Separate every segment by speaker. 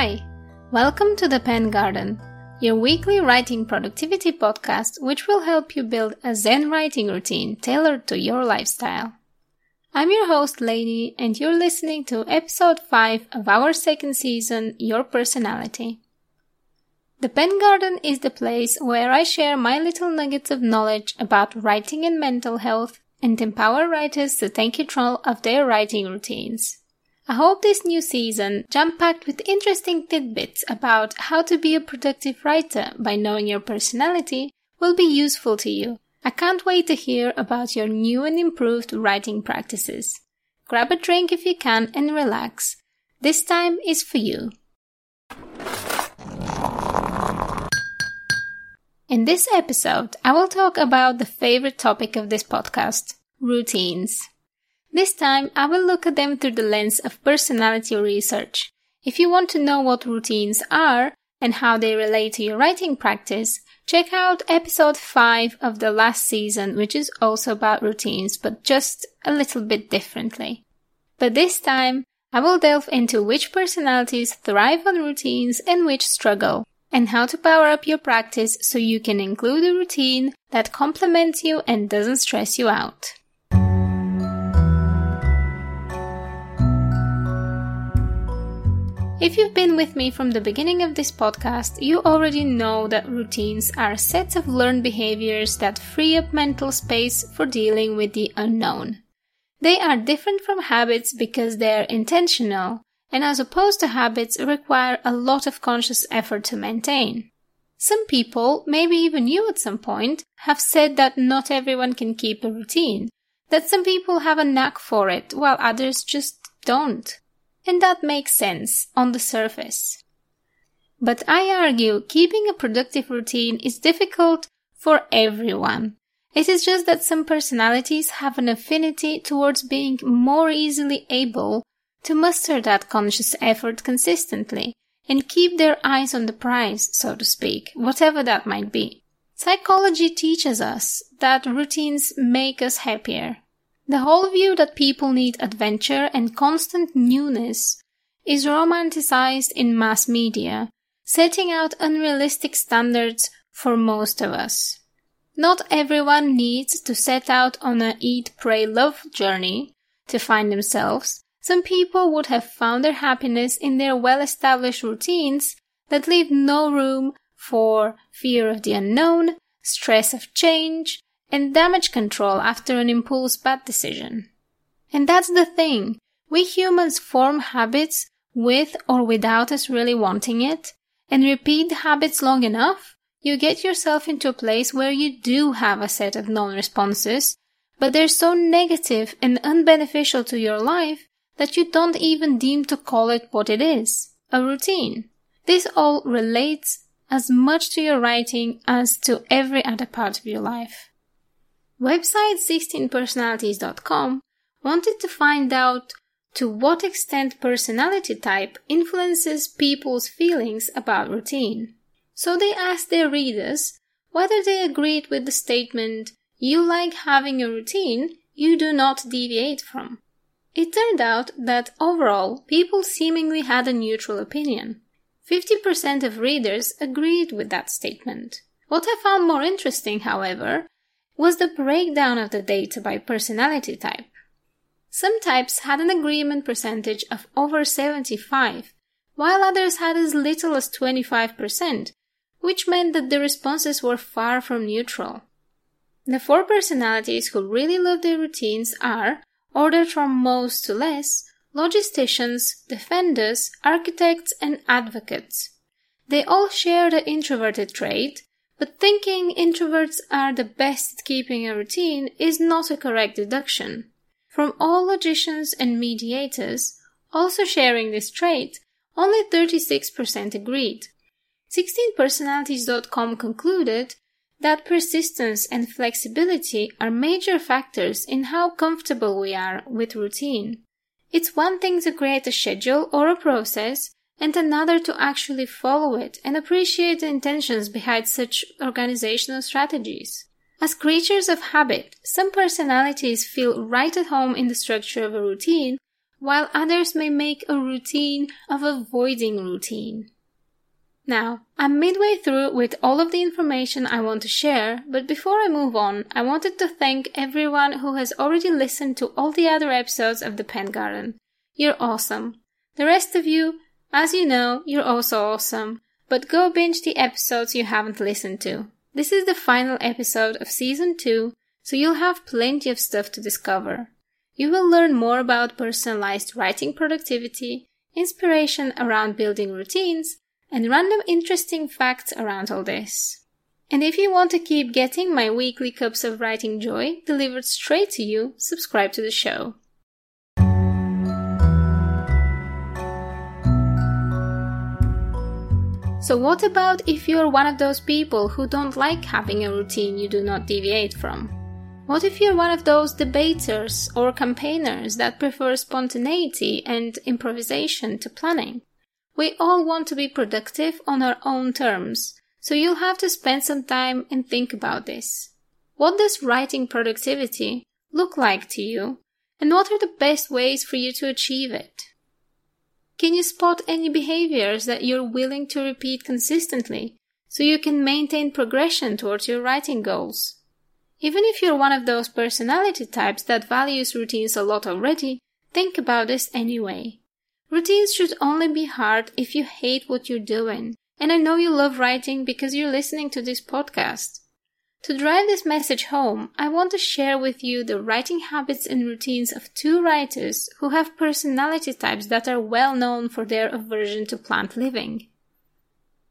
Speaker 1: Hi, welcome to the Pen Garden, your weekly writing productivity podcast, which will help you build a Zen writing routine tailored to your lifestyle. I'm your host, Lainey, and you're listening to episode 5 of our second season, Your Personality. The Pen Garden is the place where I share my little nuggets of knowledge about writing and mental health and empower writers to take control of their writing routines. I hope this new season, jam packed with interesting tidbits about how to be a productive writer by knowing your personality, will be useful to you. I can't wait to hear about your new and improved writing practices. Grab a drink if you can and relax. This time is for you. In this episode, I will talk about the favorite topic of this podcast routines. This time, I will look at them through the lens of personality research. If you want to know what routines are and how they relate to your writing practice, check out episode 5 of the last season, which is also about routines, but just a little bit differently. But this time, I will delve into which personalities thrive on routines and which struggle, and how to power up your practice so you can include a routine that complements you and doesn't stress you out. If you've been with me from the beginning of this podcast, you already know that routines are sets of learned behaviors that free up mental space for dealing with the unknown. They are different from habits because they're intentional, and as opposed to habits, require a lot of conscious effort to maintain. Some people, maybe even you at some point, have said that not everyone can keep a routine, that some people have a knack for it while others just don't and that makes sense on the surface. But I argue keeping a productive routine is difficult for everyone. It is just that some personalities have an affinity towards being more easily able to muster that conscious effort consistently and keep their eyes on the prize, so to speak, whatever that might be. Psychology teaches us that routines make us happier, the whole view that people need adventure and constant newness is romanticized in mass media, setting out unrealistic standards for most of us. Not everyone needs to set out on a eat, pray, love journey to find themselves. Some people would have found their happiness in their well established routines that leave no room for fear of the unknown, stress of change, and damage control after an impulse bad decision. And that's the thing. We humans form habits with or without us really wanting it, and repeat habits long enough, you get yourself into a place where you do have a set of non-responses, but they're so negative and unbeneficial to your life that you don't even deem to call it what it is, a routine. This all relates as much to your writing as to every other part of your life. Website 16personalities.com wanted to find out to what extent personality type influences people's feelings about routine. So they asked their readers whether they agreed with the statement, you like having a routine you do not deviate from. It turned out that overall, people seemingly had a neutral opinion. 50% of readers agreed with that statement. What I found more interesting, however, was the breakdown of the data by personality type. Some types had an agreement percentage of over 75, while others had as little as 25%, which meant that the responses were far from neutral. The four personalities who really love their routines are, ordered from most to less, logisticians, defenders, architects, and advocates. They all share the introverted trait, but thinking introverts are the best at keeping a routine is not a correct deduction. From all logicians and mediators, also sharing this trait, only 36% agreed. 16personalities.com concluded that persistence and flexibility are major factors in how comfortable we are with routine. It's one thing to create a schedule or a process, and another to actually follow it and appreciate the intentions behind such organizational strategies. As creatures of habit, some personalities feel right at home in the structure of a routine, while others may make a routine of avoiding routine. Now, I'm midway through with all of the information I want to share, but before I move on, I wanted to thank everyone who has already listened to all the other episodes of The Pen Garden. You're awesome. The rest of you, as you know, you're also awesome, but go binge the episodes you haven't listened to. This is the final episode of season 2, so you'll have plenty of stuff to discover. You will learn more about personalized writing productivity, inspiration around building routines, and random interesting facts around all this. And if you want to keep getting my weekly cups of writing joy delivered straight to you, subscribe to the show. So, what about if you're one of those people who don't like having a routine you do not deviate from? What if you're one of those debaters or campaigners that prefer spontaneity and improvisation to planning? We all want to be productive on our own terms, so you'll have to spend some time and think about this. What does writing productivity look like to you, and what are the best ways for you to achieve it? Can you spot any behaviors that you're willing to repeat consistently so you can maintain progression towards your writing goals? Even if you're one of those personality types that values routines a lot already, think about this anyway. Routines should only be hard if you hate what you're doing. And I know you love writing because you're listening to this podcast. To drive this message home, I want to share with you the writing habits and routines of two writers who have personality types that are well known for their aversion to plant living.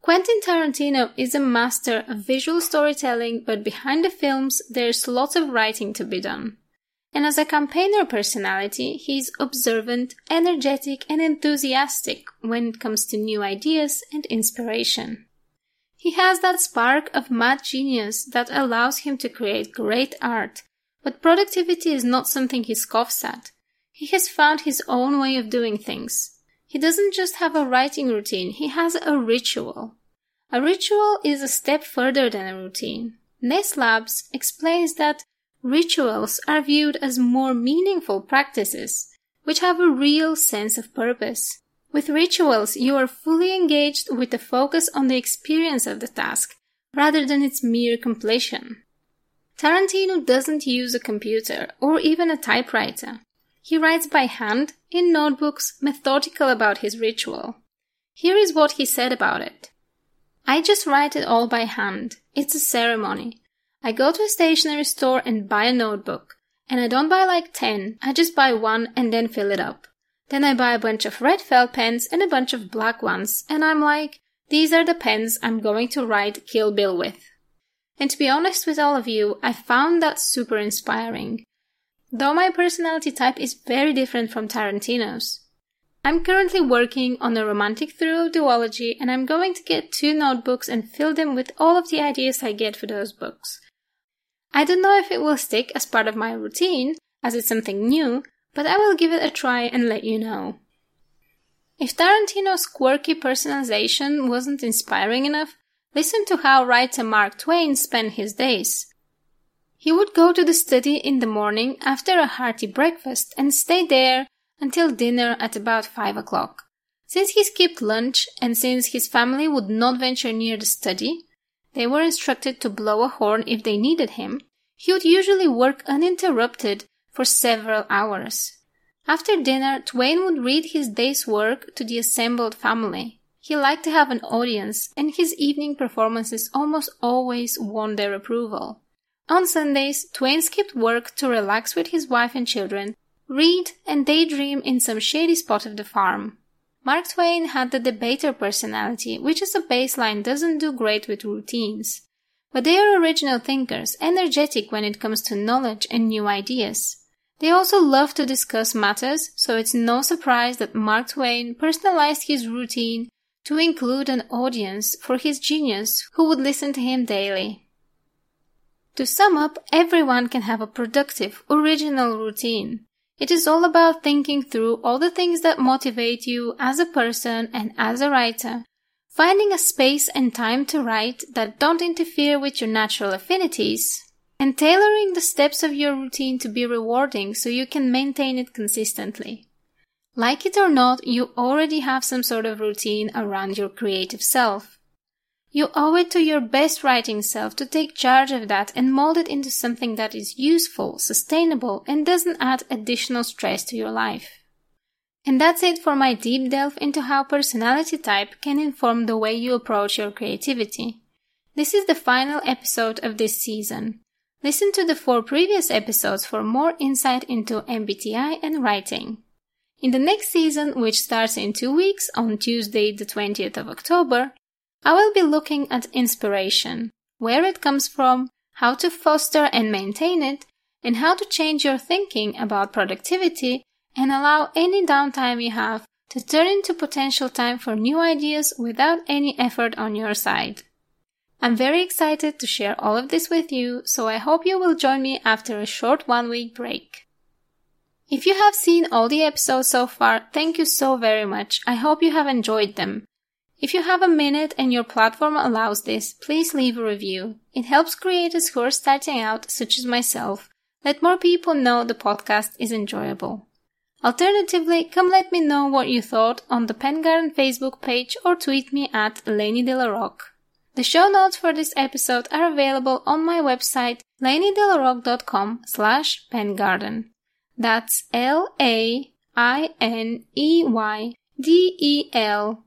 Speaker 1: Quentin Tarantino is a master of visual storytelling, but behind the films, there's lots of writing to be done. And as a campaigner personality, he's observant, energetic, and enthusiastic when it comes to new ideas and inspiration. He has that spark of mad genius that allows him to create great art, but productivity is not something he scoffs at. He has found his own way of doing things. He doesn't just have a writing routine, he has a ritual. A ritual is a step further than a routine. Ness Labs explains that Rituals are viewed as more meaningful practices, which have a real sense of purpose. With rituals, you are fully engaged with the focus on the experience of the task, rather than its mere completion. Tarantino doesn't use a computer or even a typewriter. He writes by hand, in notebooks, methodical about his ritual. Here is what he said about it. I just write it all by hand. It's a ceremony. I go to a stationery store and buy a notebook. And I don't buy like 10, I just buy one and then fill it up. Then I buy a bunch of red felt pens and a bunch of black ones, and I'm like, these are the pens I'm going to write Kill Bill with. And to be honest with all of you, I found that super inspiring. Though my personality type is very different from Tarantino's. I'm currently working on a romantic thriller duology and I'm going to get two notebooks and fill them with all of the ideas I get for those books. I don't know if it will stick as part of my routine, as it's something new, but I will give it a try and let you know. If Tarantino's quirky personalization wasn't inspiring enough, listen to how writer Mark Twain spent his days. He would go to the study in the morning after a hearty breakfast and stay there until dinner at about five o'clock. Since he skipped lunch and since his family would not venture near the study, they were instructed to blow a horn if they needed him. He would usually work uninterrupted for several hours. After dinner, Twain would read his day's work to the assembled family. He liked to have an audience, and his evening performances almost always won their approval. On Sundays, Twain skipped work to relax with his wife and children, read, and daydream in some shady spot of the farm. Mark Twain had the debater personality, which as a baseline doesn't do great with routines. But they are original thinkers, energetic when it comes to knowledge and new ideas. They also love to discuss matters, so it's no surprise that Mark Twain personalized his routine to include an audience for his genius who would listen to him daily. To sum up, everyone can have a productive, original routine. It is all about thinking through all the things that motivate you as a person and as a writer, finding a space and time to write that don't interfere with your natural affinities, and tailoring the steps of your routine to be rewarding so you can maintain it consistently. Like it or not, you already have some sort of routine around your creative self. You owe it to your best writing self to take charge of that and mold it into something that is useful, sustainable, and doesn't add additional stress to your life. And that's it for my deep delve into how personality type can inform the way you approach your creativity. This is the final episode of this season. Listen to the four previous episodes for more insight into MBTI and writing. In the next season, which starts in two weeks on Tuesday, the 20th of October, I will be looking at inspiration, where it comes from, how to foster and maintain it, and how to change your thinking about productivity and allow any downtime you have to turn into potential time for new ideas without any effort on your side. I'm very excited to share all of this with you, so I hope you will join me after a short one week break. If you have seen all the episodes so far, thank you so very much. I hope you have enjoyed them. If you have a minute and your platform allows this, please leave a review. It helps creators who are starting out, such as myself, let more people know the podcast is enjoyable. Alternatively, come let me know what you thought on the Pen Garden Facebook page or tweet me at Lainey De La Roque. The show notes for this episode are available on my website laineydelaroque.com slash pengarden. That's L-A-I-N-E-Y D-E-L-A-R-O-Q-U-E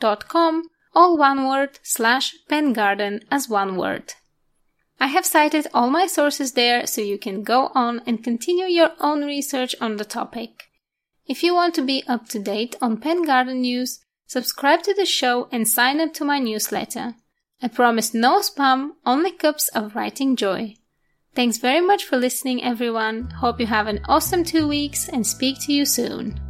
Speaker 1: dot com, all one word, slash pengarden as one word. I have cited all my sources there so you can go on and continue your own research on the topic. If you want to be up to date on Pen Garden news, subscribe to the show and sign up to my newsletter. I promise no spam, only cups of writing joy. Thanks very much for listening, everyone. Hope you have an awesome two weeks and speak to you soon.